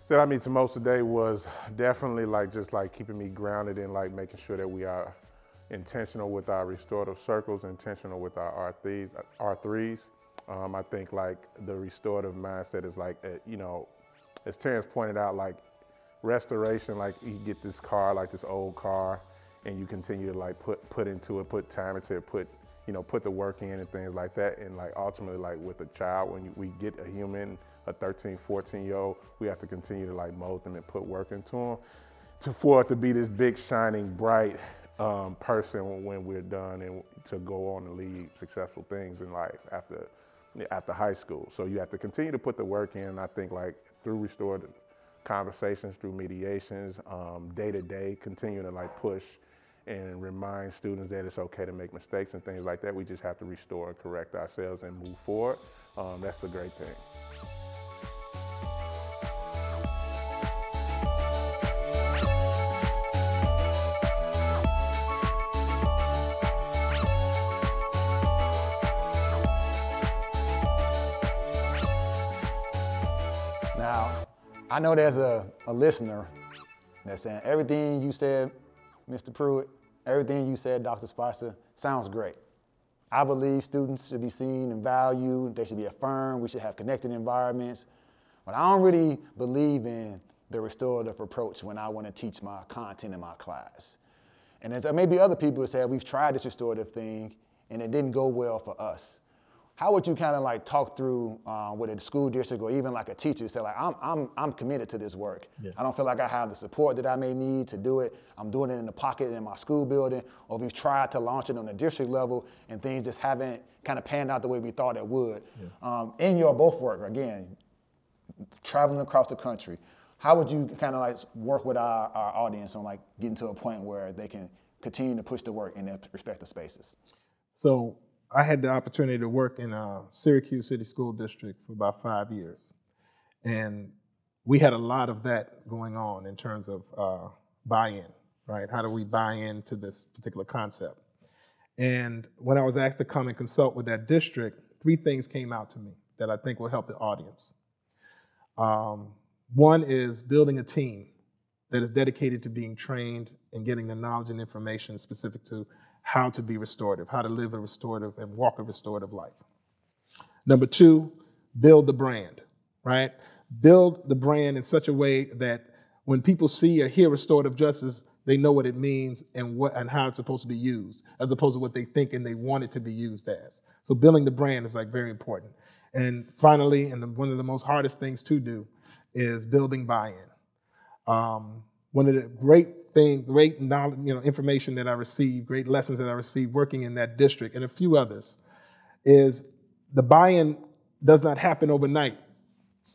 Stood out me to most today was definitely like just like keeping me grounded in like making sure that we are intentional with our restorative circles, intentional with our R3s. R3s. Um, I think like the restorative mindset is like, uh, you know, as Terrence pointed out, like restoration, like you get this car, like this old car, and you continue to like put put into it, put time into it, put you know, put the work in and things like that. And like ultimately, like with a child, when we get a human, a 13, 14 year old, we have to continue to like mold them and put work into them to for it to be this big, shining, bright um, person when we're done and to go on and lead successful things in life after after high school. So you have to continue to put the work in. I think like through restored conversations, through mediations, um, day to day, continuing to like push and remind students that it's okay to make mistakes and things like that. We just have to restore and correct ourselves and move forward. Um, that's the great thing. Now, I know there's a, a listener that's saying everything you said, Mr. Pruitt, everything you said, Dr. Spicer, sounds great. I believe students should be seen and valued, they should be affirmed, we should have connected environments. But I don't really believe in the restorative approach when I want to teach my content in my class. And there uh, may be other people who say, we've tried this restorative thing and it didn't go well for us. How would you kind of like talk through uh, with a school district or even like a teacher say like, I'm, I'm, I'm committed to this work. Yeah. I don't feel like I have the support that I may need to do it. I'm doing it in the pocket in my school building, or we've tried to launch it on the district level and things just haven't kind of panned out the way we thought it would. Um, in your both work, again, traveling across the country, how would you kind of like work with our, our audience on like getting to a point where they can continue to push the work in their respective spaces? So I had the opportunity to work in a Syracuse City School District for about five years. And we had a lot of that going on in terms of uh, buy in, right? How do we buy into this particular concept? And when I was asked to come and consult with that district, three things came out to me that I think will help the audience. Um, one is building a team that is dedicated to being trained and getting the knowledge and information specific to how to be restorative, how to live a restorative and walk a restorative life. Number two, build the brand, right? Build the brand in such a way that when people see or hear restorative justice, they know what it means and what and how it's supposed to be used, as opposed to what they think and they want it to be used as. So building the brand is like very important. And finally, and the, one of the most hardest things to do is building buy-in. Um, one of the great things, great knowledge, you know, information that I received, great lessons that I received working in that district and a few others, is the buy-in does not happen overnight.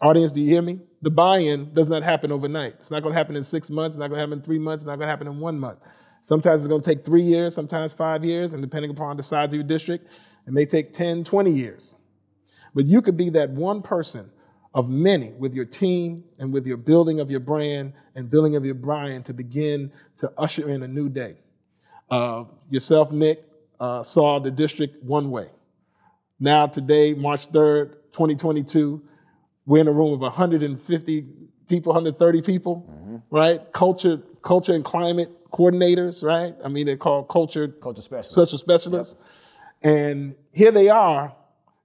Audience, do you hear me? The buy-in does not happen overnight. It's not going to happen in six months. It's not going to happen in three months. It's not going to happen in one month. Sometimes it's going to take three years, sometimes five years, and depending upon the size of your district, it may take 10, 20 years. But you could be that one person of many with your team and with your building of your brand and building of your brand to begin to usher in a new day. Uh, yourself, Nick, uh, saw the district one way. Now, today, March 3rd, 2022, we're in a room of 150 people, 130 people, mm-hmm. right? Culture, culture and climate coordinators, right? I mean, they're called culture, culture specialists. Social specialists. Yep. And here they are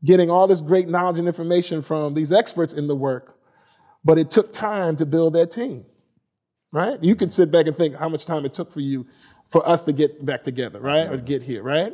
getting all this great knowledge and information from these experts in the work, but it took time to build that team, right? You can sit back and think how much time it took for you, for us to get back together, right? Or get here, right?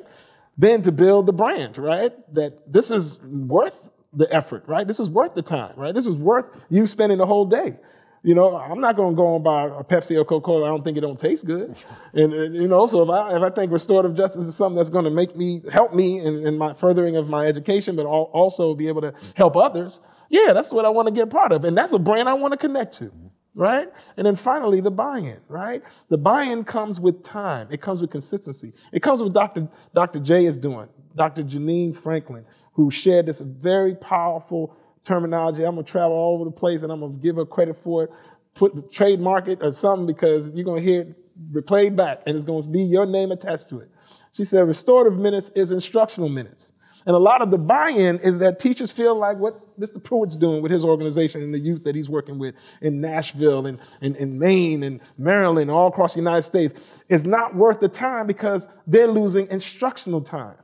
Then to build the brand, right? That this is worth the effort, right? This is worth the time, right? This is worth you spending the whole day. You know, I'm not going to go and buy a Pepsi or Coca-Cola. I don't think it don't taste good. And, and, you know, so if I if I think restorative justice is something that's going to make me help me in, in my furthering of my education, but also be able to help others, yeah, that's what I want to get part of, and that's a brand I want to connect to. Right? And then finally, the buy in, right? The buy in comes with time, it comes with consistency. It comes with Dr. Dr. J is doing, Dr. Janine Franklin, who shared this very powerful terminology. I'm gonna travel all over the place and I'm gonna give her credit for it. Put the trademark it or something because you're gonna hear it replayed back and it's gonna be your name attached to it. She said restorative minutes is instructional minutes. And a lot of the buy-in is that teachers feel like what Mr. Pruitt's doing with his organization and the youth that he's working with in Nashville and in, in Maine and Maryland, all across the United States, is not worth the time because they're losing instructional time.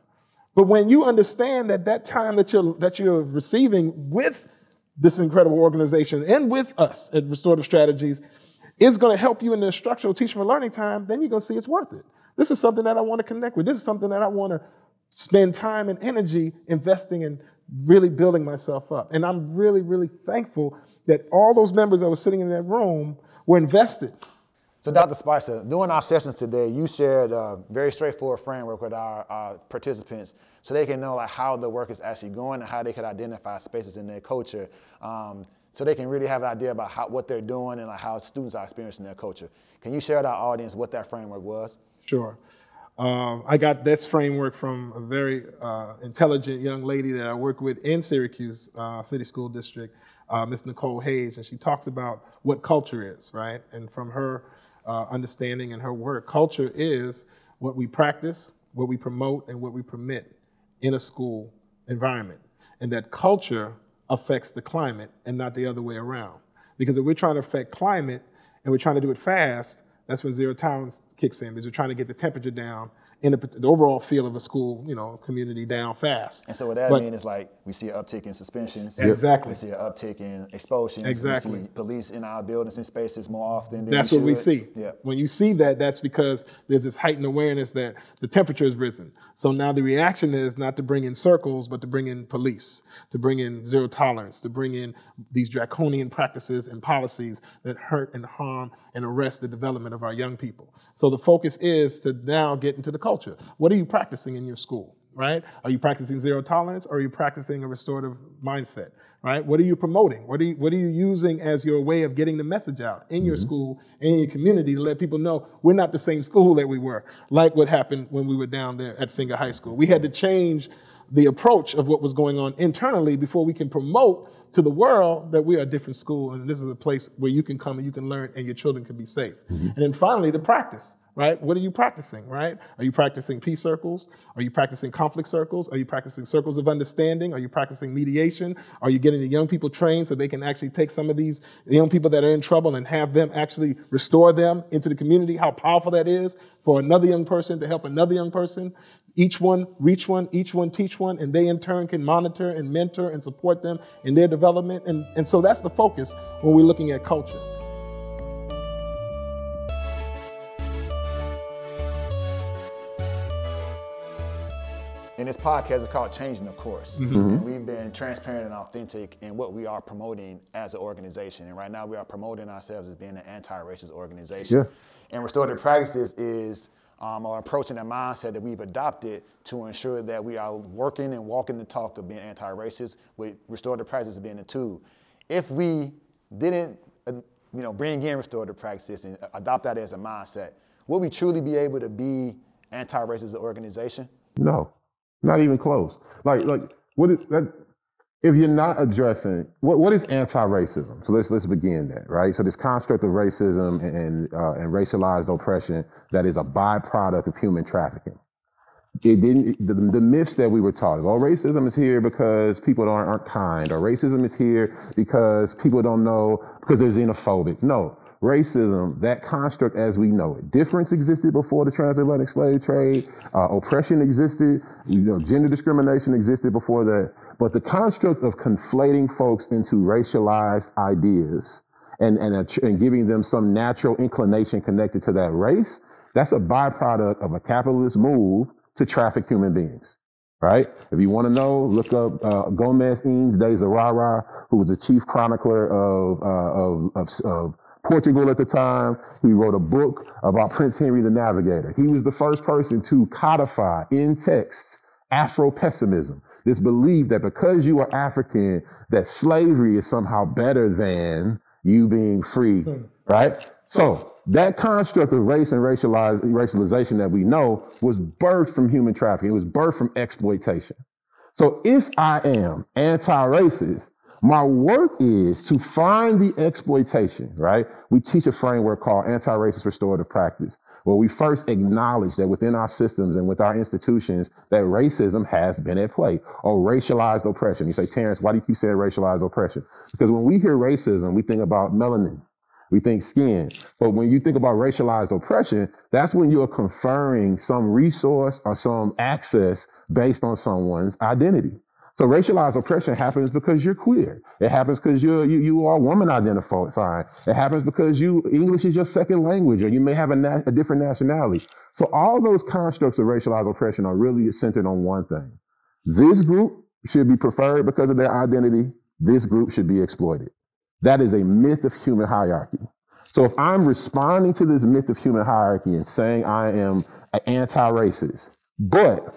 But when you understand that that time that you're, that you're receiving with this incredible organization and with us at Restorative Strategies is going to help you in the instructional teaching and learning time, then you're going to see it's worth it. This is something that I want to connect with. This is something that I want to spend time and energy investing in really building myself up. And I'm really, really thankful that all those members that were sitting in that room were invested so, Dr. Spicer, during our sessions today, you shared a very straightforward framework with our, our, participants so they can know like how the work is actually going and how they can identify spaces in their culture um, so they can really have an idea about how, what they're doing and like how students are experiencing their culture. Can you share with our audience what that framework was? Sure. Um, I got this framework from a very uh, intelligent young lady that I work with in Syracuse uh, City School District, uh, Nicole Hayes, and she talks about what culture is, right? And from her uh, understanding and her work. Culture is what we practice, what we promote, and what we permit in a school environment. And that culture affects the climate and not the other way around. Because if we're trying to affect climate and we're trying to do it fast, that's when zero tolerance kicks in because we're trying to get the temperature down in the, the, overall feel of a school, you know, community down fast. And so what that means is like we see an uptick in suspensions. Exactly. We see an uptick in expulsions. Exactly. We see police in our buildings and spaces more often than That's we what we see. Yeah. When you see that, that's because there's this heightened awareness that the temperature has risen. So now the reaction is not to bring in circles, but to bring in police, to bring in zero tolerance, to bring in these draconian practices and policies that hurt and harm and arrest the development of our young people. So the focus is to now get into the culture. What are you practicing in your school, right? Are you practicing zero tolerance or are you practicing a restorative mindset, right? What are you promoting? What are you, what are you using as your way of getting the message out in your mm-hmm. school and in your community to let people know we're not the same school that we were, like what happened when we were down there at Fenger High School. We had to change the approach of what was going on internally before we can promote to the world that we are a different school and this is a place where you can come and you can learn and your children can be safe. Mm-hmm. And then finally, the practice right? What are you practicing, right? Are you practicing peace circles? Are you practicing conflict circles? Are you practicing circles of understanding? Are you practicing mediation? Are you getting the young people trained so they can actually take some of these young people that are in trouble and have them actually restore them into the community? How powerful that is for another young person to help another young person. Each one reach one, each one teach one, and they in turn can monitor and mentor and support them in their development. And, and so that's the focus when we're looking at culture. This podcast is called Changing the Course. And we've been transparent and authentic in what we are promoting as an organization. And right now we are promoting ourselves as being an anti-racist organization. Yeah. And restorative practices is um, our approach and a mindset that we've adopted to ensure that we are working and walking the talk of being anti-racist with restorative practices being the tool. If we didn't, uh, you know, bring in restorative practices and adopt that as a mindset, would we truly be able to be anti-racist organization? No, not even close. Like, like what is that? If you're not addressing what, what is anti-racism? So let's let's begin that, right? So this construct of racism and uh, and racialized oppression that is a byproduct of human trafficking. It didn't. The, the myths that we were taught is, oh, racism is here because people aren't, aren't kind, or racism is here because people don't know because they're xenophobic. No, racism, that construct as we know it. Difference existed before the transatlantic slave trade. Uh, oppression existed. You know, gender discrimination existed before that. But the construct of conflating folks into racialized ideas and, and, a, and giving them some natural inclination connected to that race, that's a byproduct of a capitalist move to traffic human beings right? If you want to know, look up uh, Gomes Eanes de Zurara, who was the chief chronicler of, uh, of, of, of Portugal at the time. He wrote a book about Prince Henry the Navigator. He was the first person to codify in text Afro-pessimism, this belief that because you are African, that slavery is somehow better than you being free, hmm. right? So that construct of race and racialized, racialization that we know was birthed from human trafficking. It was birthed from exploitation. So if I am anti-racist, my work is to find the exploitation, right? We teach a framework called anti-racist restorative practice, where we first acknowledge that within our systems and with our institutions, that racism has been at play or racialized oppression. You say, Terrence, why do you keep saying racialized oppression? Because when we hear racism, we think about melanin, we think skin. But when you think about racialized oppression, that's when you're conferring some resource or some access based on someone's identity. So racialized oppression happens because you're queer. It happens because you're you, you are woman identified. It happens because you English is your second language, or you may have a, na- a different nationality. So all those constructs of racialized oppression are really centered on one thing: this group should be preferred because of their identity. This group should be exploited. That is a myth of human hierarchy. So if I'm responding to this myth of human hierarchy and saying I am an anti-racist, but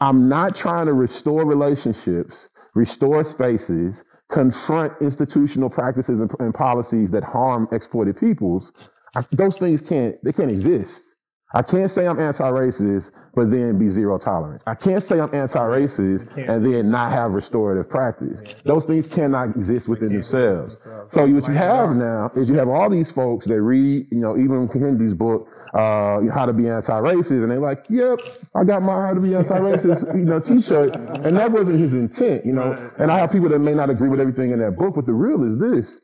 I'm not trying to restore relationships, restore spaces, confront institutional practices and, and policies that harm exploited peoples. I, those things can't they can't exist. I can't say I'm anti-racist, but then be zero tolerance. I can't say I'm anti-racist and then not have restorative practice. Those things cannot exist within themselves. So what you have now is you have all these folks that read, you know, even Kendi's book, uh, How to Be Anti-Racist, and they're like, "Yep, I got my How to Be Anti-Racist, you know, T-shirt," and that wasn't his intent, you know. And I have people that may not agree with everything in that book, but the real is this: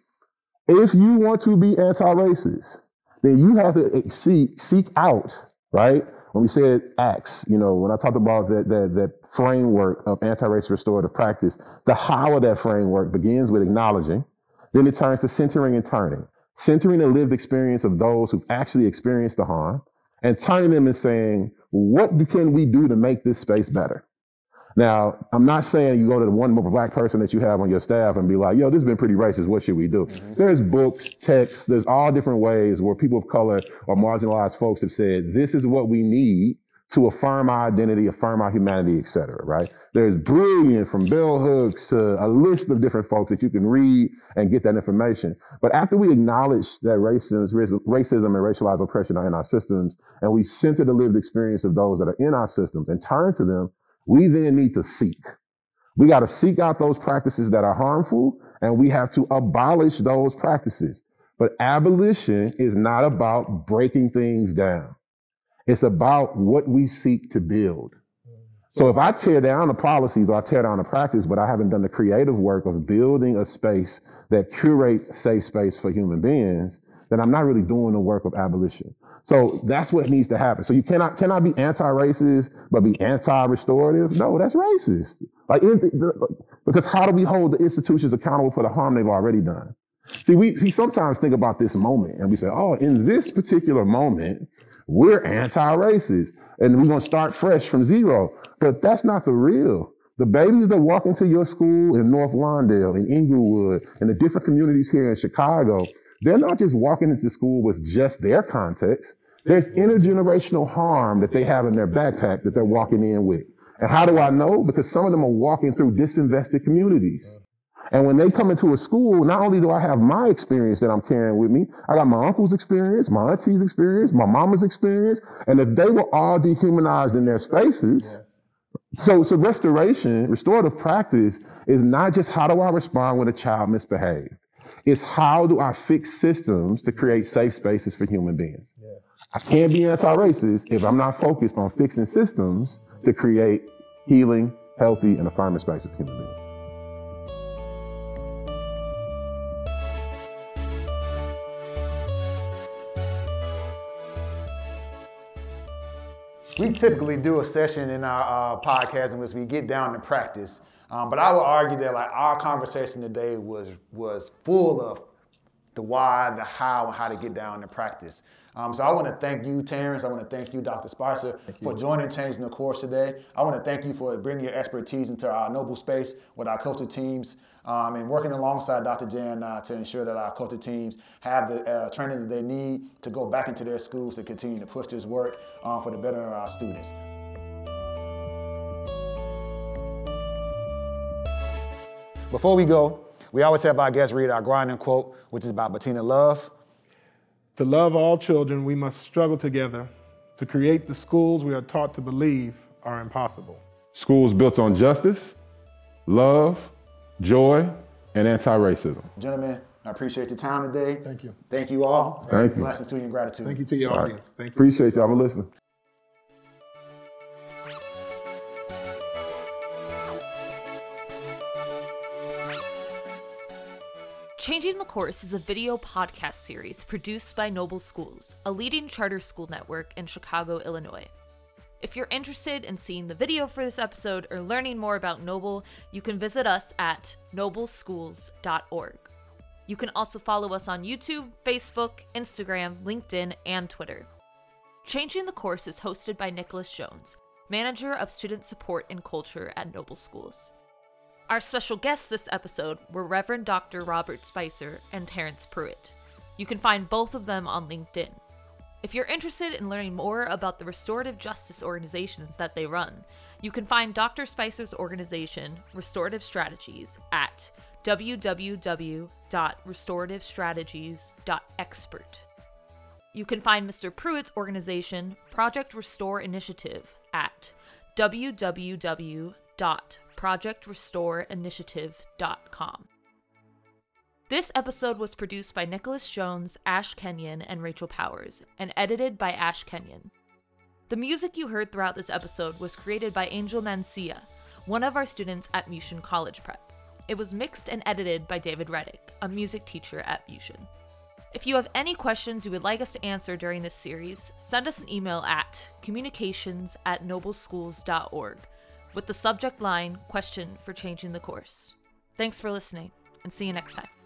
if you want to be anti-racist, then you have to seek seek out, right? When we said acts, you know, when I talked about that that that framework of anti-racist restorative practice, the how of that framework begins with acknowledging, then it turns to centering and turning. Centering the lived experience of those who've actually experienced the harm, and turning them and saying, what can we do to make this space better? Now, I'm not saying you go to the one black person that you have on your staff and be like, yo, this has been pretty racist. What should we do? Mm-hmm. There's books, texts, there's all different ways where people of color or marginalized folks have said, this is what we need to affirm our identity, affirm our humanity, et cetera, right? There's brilliant from bell hooks to a list of different folks that you can read and get that information. But after we acknowledge that racism, racism and racialized oppression are in our systems, and we center the lived experience of those that are in our systems and turn to them, we then need to seek. We got to seek out those practices that are harmful, and we have to abolish those practices. But abolition is not about breaking things down. It's about what we seek to build. So if I tear down the policies or I tear down the practice, but I haven't done the creative work of building a space that curates safe space for human beings, then I'm not really doing the work of abolition. So that's what needs to happen. So you cannot cannot be anti-racist but be anti-restorative. No, that's racist. Like because how do we hold the institutions accountable for the harm they've already done? See, we, we sometimes think about this moment and we say, oh, in this particular moment, we're anti-racist and we're gonna start fresh from zero. But that's not the real. The babies that walk into your school in North Lawndale, in Englewood, and the different communities here in Chicago, they're not just walking into school with just their context. There's intergenerational harm that they have in their backpack that they're walking in with. And how do I know? Because some of them are walking through disinvested communities. And when they come into a school, not only do I have my experience that I'm carrying with me, I got my uncle's experience, my auntie's experience, my mama's experience. And if they were all dehumanized in their spaces, so, so restoration, restorative practice is not just how do I respond when a child misbehaves. It's how do I fix systems to create safe spaces for human beings. I can't be anti-racist if I'm not focused on fixing systems to create healing, healthy, and affirming spaces for human beings. We typically do a session in our uh, podcast in which we get down to practice. Um, but I would argue that like our conversation today was was full of the why, the how, and how to get down to practice. Um, so I want to thank you, Terrence. I want to thank you, Dr. Spicer, for joining Changing the Course today. I want to thank you for bringing your expertise into our noble space with our culture teams um, and working alongside Dr. Jan uh, to ensure that our culture teams have the uh, training that they need to go back into their schools to continue to push this work uh, for the betterment of our students. Before we go, we always have our guests read our grinding quote, which is by Bettina Love. To love all children, we must struggle together to create the schools we are taught to believe are impossible. Schools built on justice, love, joy, and anti-racism. Gentlemen, I appreciate your time today. Thank you. Thank you all. Thank you. Blessings to you and gratitude. Thank you to your All right. audience. Thank you. Appreciate y'all for listening. Changing the Course is a video podcast series produced by Noble Schools, a leading charter school network in Chicago, Illinois. If you're interested in seeing the video for this episode or learning more about Noble, you can visit us at nobleschools.org. You can also follow us on YouTube, Facebook, Instagram, LinkedIn, and Twitter. Changing the Course is hosted by Nicholas Jones, Manager of Student Support and Culture at Noble Schools. Our special guests this episode were Reverend Dr. Robert Spicer and Terrence Pruitt. You can find both of them on LinkedIn. If you're interested in learning more about the restorative justice organizations that they run, you can find Dr. Spicer's organization, Restorative Strategies, at www.restorativestrategies.expert. You can find Mr. Pruitt's organization, Project Restore Initiative, at www.projectrestoreinitiative.com. This episode was produced by Nicholas Jones, Ashe Kenyon, and Rachel Powers, and edited by Ashe Kenyon. The music you heard throughout this episode was created by Angel Mancilla, one of our students at Muchin College Prep. It was mixed and edited by David Redick, a music teacher at Muchin. If you have any questions you would like us to answer during this series, send us an email at communications at nobleschools.org with the subject line Question for Changing the Course. Thanks for listening, and see you next time.